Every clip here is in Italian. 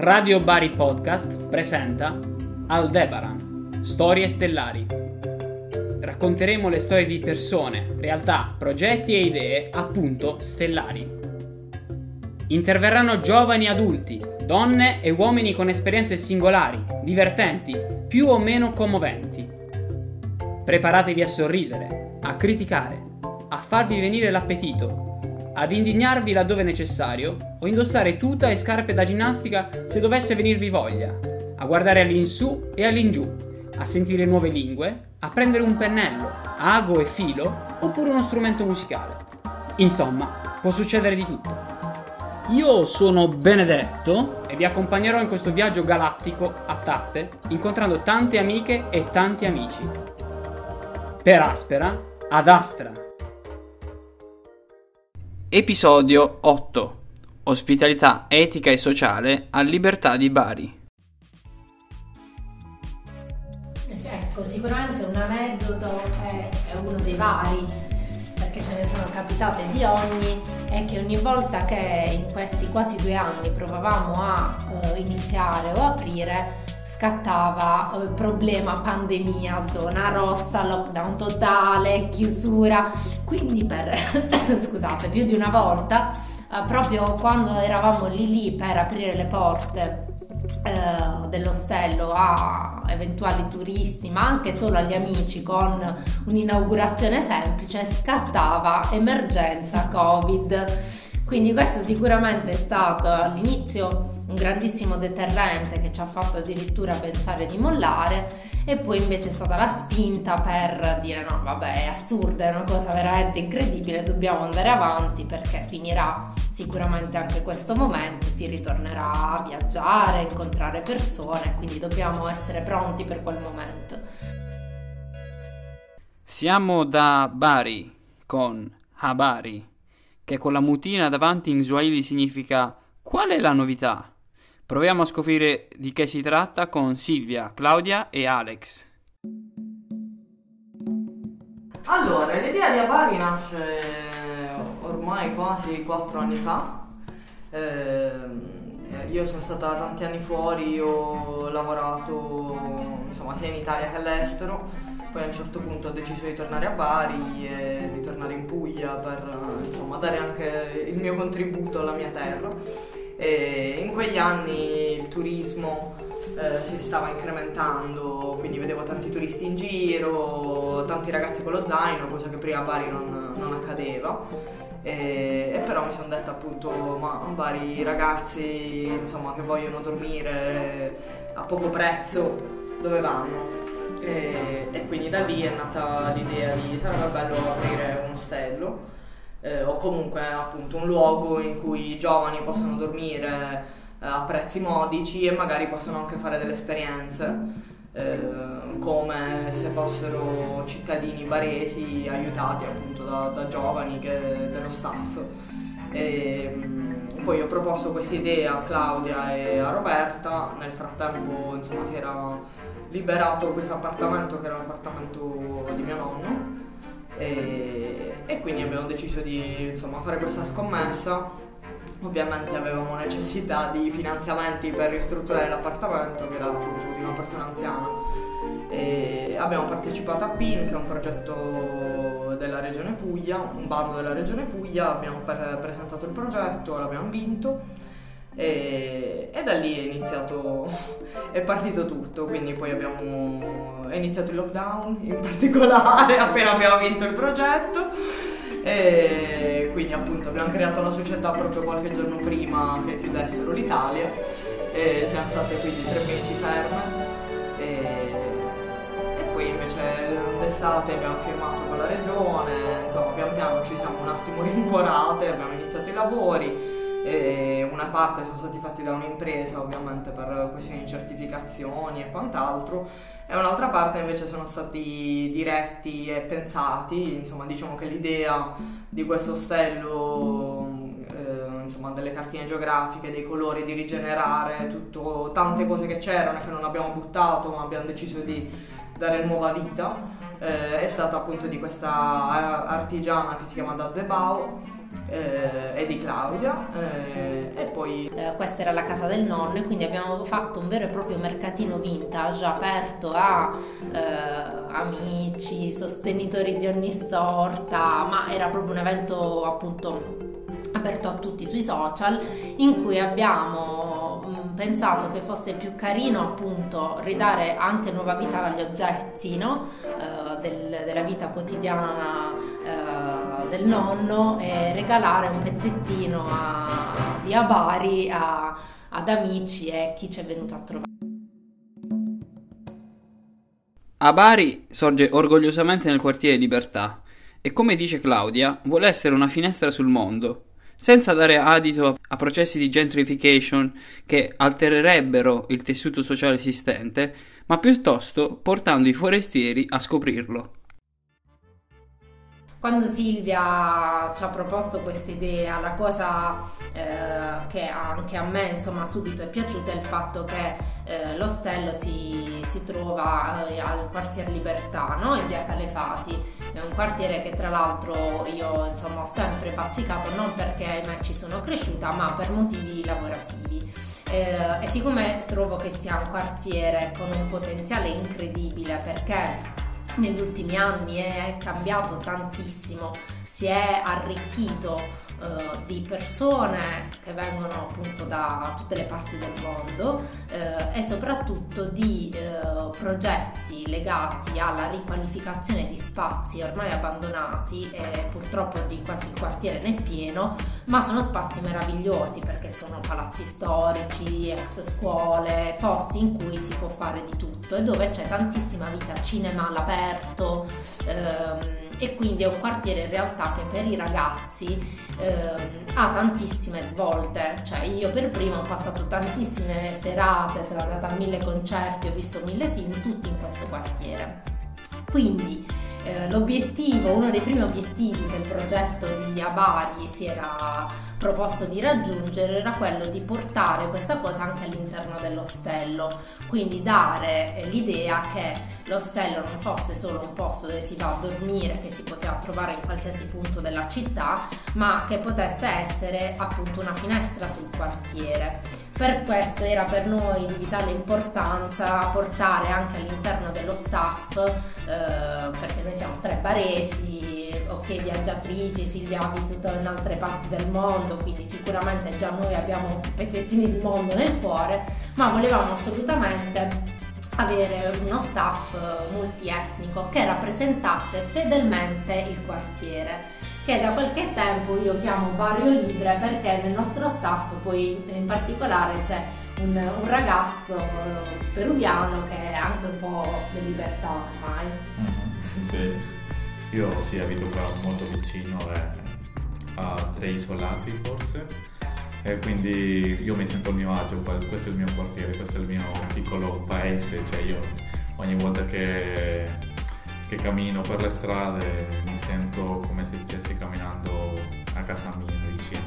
Radio Bari Podcast presenta Aldebaran, Storie stellari. Racconteremo le storie di persone, realtà, progetti e idee, appunto, stellari. Interverranno giovani adulti, donne e uomini con esperienze singolari, divertenti, più o meno commoventi. Preparatevi a sorridere, a criticare, a farvi venire l'appetito ad indignarvi laddove necessario o indossare tuta e scarpe da ginnastica se dovesse venirvi voglia, a guardare all'insù e all'ingiù, a sentire nuove lingue, a prendere un pennello, ago e filo oppure uno strumento musicale. Insomma, può succedere di tutto. Io sono Benedetto e vi accompagnerò in questo viaggio galattico a tappe, incontrando tante amiche e tanti amici. Per Aspera, ad Astra. Episodio 8 Ospitalità etica e sociale a Libertà di Bari. Ecco, sicuramente un aneddoto è, è uno dei vari, perché ce ne sono capitate di ogni, è che ogni volta che in questi quasi due anni provavamo a eh, iniziare o aprire, scattava eh, problema pandemia, zona rossa, lockdown totale, chiusura. Quindi per scusate, più di una volta, eh, proprio quando eravamo lì lì per aprire le porte eh, dell'ostello a eventuali turisti, ma anche solo agli amici con un'inaugurazione semplice, scattava emergenza Covid quindi questo sicuramente è stato all'inizio un grandissimo deterrente che ci ha fatto addirittura pensare di mollare e poi invece è stata la spinta per dire no vabbè è assurda, è una cosa veramente incredibile, dobbiamo andare avanti perché finirà sicuramente anche questo momento, si ritornerà a viaggiare, incontrare persone, quindi dobbiamo essere pronti per quel momento. Siamo da Bari con Habari che con la mutina davanti in Swahili significa qual è la novità? Proviamo a scoprire di che si tratta con Silvia, Claudia e Alex. Allora, l'idea di Avari nasce ormai quasi quattro anni fa. Eh, io sono stata tanti anni fuori, ho lavorato insomma, sia in Italia che all'estero poi a un certo punto ho deciso di tornare a Bari e di tornare in Puglia per insomma, dare anche il mio contributo alla mia terra. E in quegli anni il turismo eh, si stava incrementando, quindi vedevo tanti turisti in giro, tanti ragazzi con lo zaino, cosa che prima a Bari non, non accadeva. E, e, però mi sono detta appunto, ma a Bari i ragazzi insomma, che vogliono dormire a poco prezzo, dove vanno? E, e, quindi da lì è nata l'idea di sarebbe bello aprire un ostello eh, o comunque appunto un luogo in cui i giovani possano dormire eh, a prezzi modici e magari possono anche fare delle esperienze eh, come se fossero cittadini baresi aiutati appunto da, da giovani che, dello staff. E, mm, poi ho proposto questa idea a Claudia e a Roberta, nel frattempo insomma si era liberato questo appartamento che era un appartamento di mio nonno e, e quindi abbiamo deciso di insomma, fare questa scommessa. Ovviamente avevamo necessità di finanziamenti per ristrutturare l'appartamento che era appunto di una persona anziana. E abbiamo partecipato a PIN che è un progetto della regione Puglia, un bando della regione Puglia, abbiamo per- presentato il progetto, l'abbiamo vinto e, e, da lì è iniziato, è partito tutto, quindi poi abbiamo, è iniziato il lockdown in particolare appena abbiamo vinto il progetto. E quindi appunto abbiamo creato la società proprio qualche giorno prima che chiudessero l'Italia. E siamo state quindi tre mesi ferme. E, e poi invece d'estate abbiamo firmato con la regione, insomma pian piano ci siamo un attimo rincuorate, abbiamo iniziato i lavori e una parte sono stati fatti da un'impresa ovviamente per questioni di certificazioni e quant'altro e un'altra parte invece sono stati diretti e pensati, insomma diciamo che l'idea di questo ostello eh, insomma delle cartine geografiche, dei colori, di rigenerare tutto, tante cose che c'erano e che non abbiamo buttato ma abbiamo deciso di dare nuova vita eh, è stata appunto di questa artigiana che si chiama Dazebao eh, e di Claudia eh, e poi eh, questa era la casa del nonno e quindi abbiamo fatto un vero e proprio mercatino vintage aperto a eh, amici, sostenitori di ogni sorta, ma era proprio un evento appunto aperto a tutti sui social in cui abbiamo mm, pensato che fosse più carino appunto ridare anche nuova vita agli oggetti no? uh, del, della vita quotidiana uh, del nonno e regalare un pezzettino a, di Abari a, ad amici e chi ci è venuto a trovare. Abari sorge orgogliosamente nel quartiere Libertà e come dice Claudia vuole essere una finestra sul mondo senza dare adito a processi di gentrification che altererebbero il tessuto sociale esistente, ma piuttosto portando i forestieri a scoprirlo. Quando Silvia ci ha proposto questa idea, la cosa eh, che anche a me insomma subito è piaciuta è il fatto che eh, l'ostello si, si trova eh, al quartier Libertà, no? in via Calefati, è un quartiere che tra l'altro io insomma ho sempre bazzicato non perché ahimè ci sono cresciuta ma per motivi lavorativi. Eh, e siccome trovo che sia un quartiere con un potenziale incredibile perché negli ultimi anni è cambiato tantissimo, si è arricchito eh, di persone che vengono appunto da tutte le parti del mondo eh, e soprattutto di eh, progetti legati alla riqualificazione di spazi ormai abbandonati e purtroppo di quasi il quartiere nel pieno, ma sono spazi meravigliosi perché sono palazzi storici, ex scuole, posti in cui si può fare di tutto e dove c'è tantissima vita, cinema all'aperto. Ehm, e quindi è un quartiere in realtà che per i ragazzi ehm, ha tantissime svolte, cioè io per prima ho passato tantissime serate, sono andata a mille concerti, ho visto mille film, tutti in questo quartiere. Quindi eh, l'obiettivo, uno dei primi obiettivi che il progetto di Abari si era proposto di raggiungere era quello di portare questa cosa anche all'interno dell'ostello, quindi dare eh, l'idea che l'ostello non fosse solo un posto dove si va a dormire, che si poteva trovare in qualsiasi punto della città, ma che potesse essere appunto una finestra sul quartiere. Per questo era per noi di vitale importanza portare anche all'interno dello staff, eh, perché noi siamo tre baresi, ok viaggiatrici, Silvia ha vissuto in altre parti del mondo, quindi sicuramente già noi abbiamo pezzettini di mondo nel cuore, ma volevamo assolutamente avere uno staff multietnico che rappresentasse fedelmente il quartiere che da qualche tempo io chiamo Barrio Libre perché nel nostro staff poi in particolare c'è un, un ragazzo peruviano che è anche un po' di libertà ormai. Mm-hmm, sì. Io sì, abito qua molto vicino eh, a tre isolati forse e quindi io mi sento a mio agio, questo è il mio quartiere, questo è il mio piccolo paese, cioè io ogni volta che, che cammino per le strade mi sento come se stessi camminando a casa mia vicino.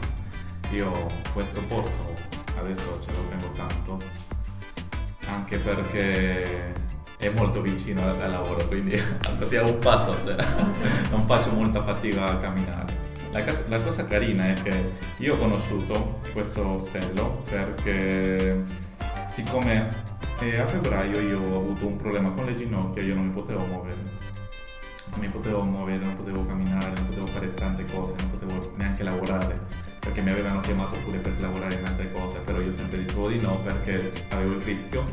Io questo posto adesso ce lo tengo tanto, anche perché è molto vicino al, lavoro, quindi così a un passo, cioè, non faccio molta fatica a camminare. La, la, cosa carina è che io ho conosciuto questo ostello perché siccome eh, a febbraio io ho avuto un problema con le ginocchia, io non mi potevo muovere. Non mi potevo muovere, non potevo camminare, non potevo fare tante cose, non potevo neanche lavorare perché mi avevano chiamato pure per lavorare in altre cose, però io sempre dicevo di no perché avevo il rischio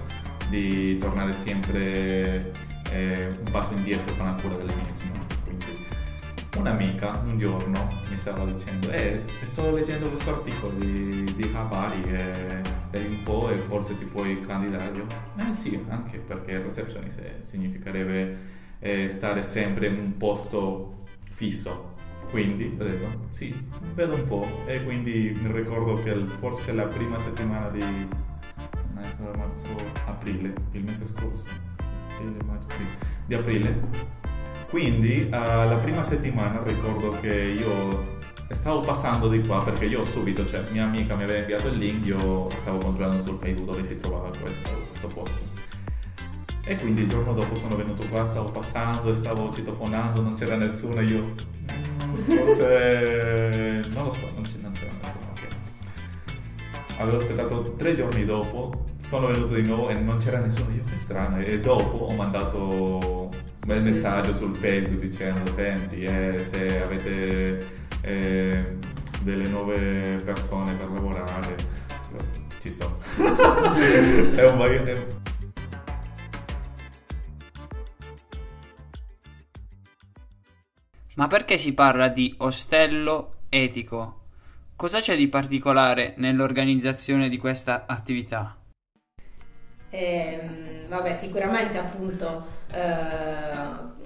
di tornare sempre eh, un passo indietro con la cura delle mie ginocchia. Quindi un'amica un giorno mi stava dicendo eh, sto leggendo questo articolo di, di Habari e devi un po' e forse ti puoi candidare. Io, eh sì, anche perché receptionist significherebbe eh, stare sempre in un posto fisso. Quindi ho detto sì, vedo un po' e quindi mi ricordo che forse la prima settimana di marzo, aprile, il mese scorso, di aprile. Quindi uh, la prima settimana ricordo che io stavo passando di qua perché io subito, cioè mia amica mi aveva inviato il link, io stavo controllando sul Facebook dove si trovava questo, questo posto. E quindi il giorno dopo sono venuto qua, stavo passando, stavo citofonando, non c'era nessuno, io mm, forse non lo so, avevo aspettato tre giorni dopo, sono venuto di nuovo e non c'era nessuno, io che strano, e dopo ho mandato un bel messaggio sul Facebook dicendo senti eh, se avete eh, delle nuove persone per lavorare, ci sto. è un Ma perché si parla di ostello etico? Cosa c'è di particolare nell'organizzazione di questa attività? Eh, vabbè, sicuramente appunto eh,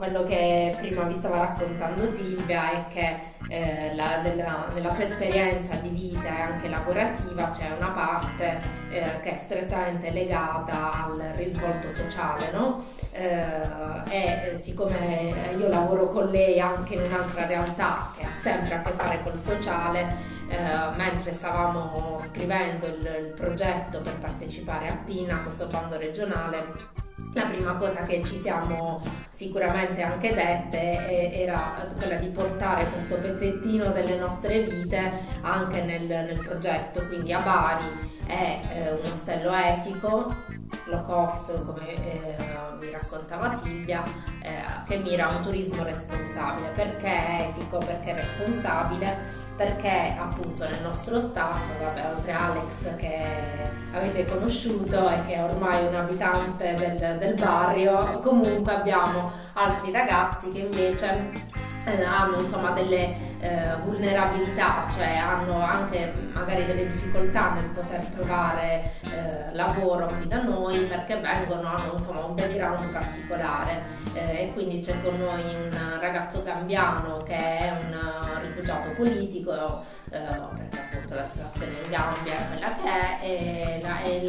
quello che prima vi stava raccontando Silvia è che eh, la, della, nella sua esperienza di vita e anche lavorativa c'è una parte eh, che è strettamente legata al risvolto sociale, no? eh, e siccome io lavoro con lei anche in un'altra realtà che ha sempre a che fare col sociale, eh, mentre stavamo scrivendo il, il progetto per partecipare a PINA, questo bando regionale, la prima cosa che ci siamo sicuramente anche dette era quella di portare questo pezzettino delle nostre vite anche nel, nel progetto, quindi a Bari è eh, un ostello etico, low cost come eh, vi raccontava Silvia, eh, che mira a un turismo responsabile. Perché è etico? Perché è responsabile? Perché appunto nel nostro staff, vabbè, oltre Alex che avete conosciuto e che è ormai un abitante del, del barrio, comunque abbiamo altri ragazzi che invece eh, hanno insomma delle eh, vulnerabilità, cioè hanno anche magari delle difficoltà nel poter trovare eh, lavoro qui da noi perché vengono, hanno insomma un background particolare. Eh, e quindi c'è con noi un ragazzo gambiano che è un rifugiato politico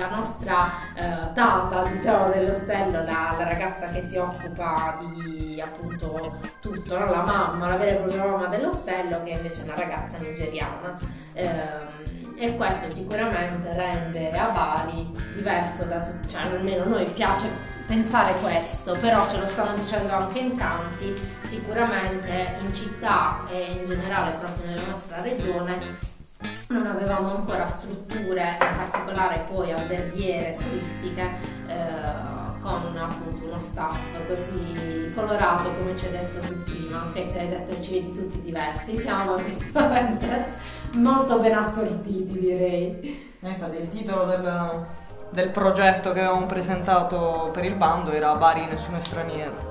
la, nostra eh, tata diciamo dell'ostello, la, la, ragazza che si occupa di appunto tutto, no? la mamma, la vera e propria mamma dell'ostello che invece è una ragazza nigeriana. Eh, e questo sicuramente rende a Bari diverso da tutti, cioè almeno a noi piace pensare questo, però ce lo stanno dicendo anche in tanti, sicuramente in città e in generale proprio nella nostra regione non avevamo ancora strutture, in particolare poi alberghiere turistiche, eh, con appunto uno staff così colorato come ci hai detto tu prima, che ci hai detto ci vedi tutti diversi, siamo effettivamente molto ben assortiti direi. Infatti il titolo del, del progetto che avevamo presentato per il bando era Bari nessuno è straniero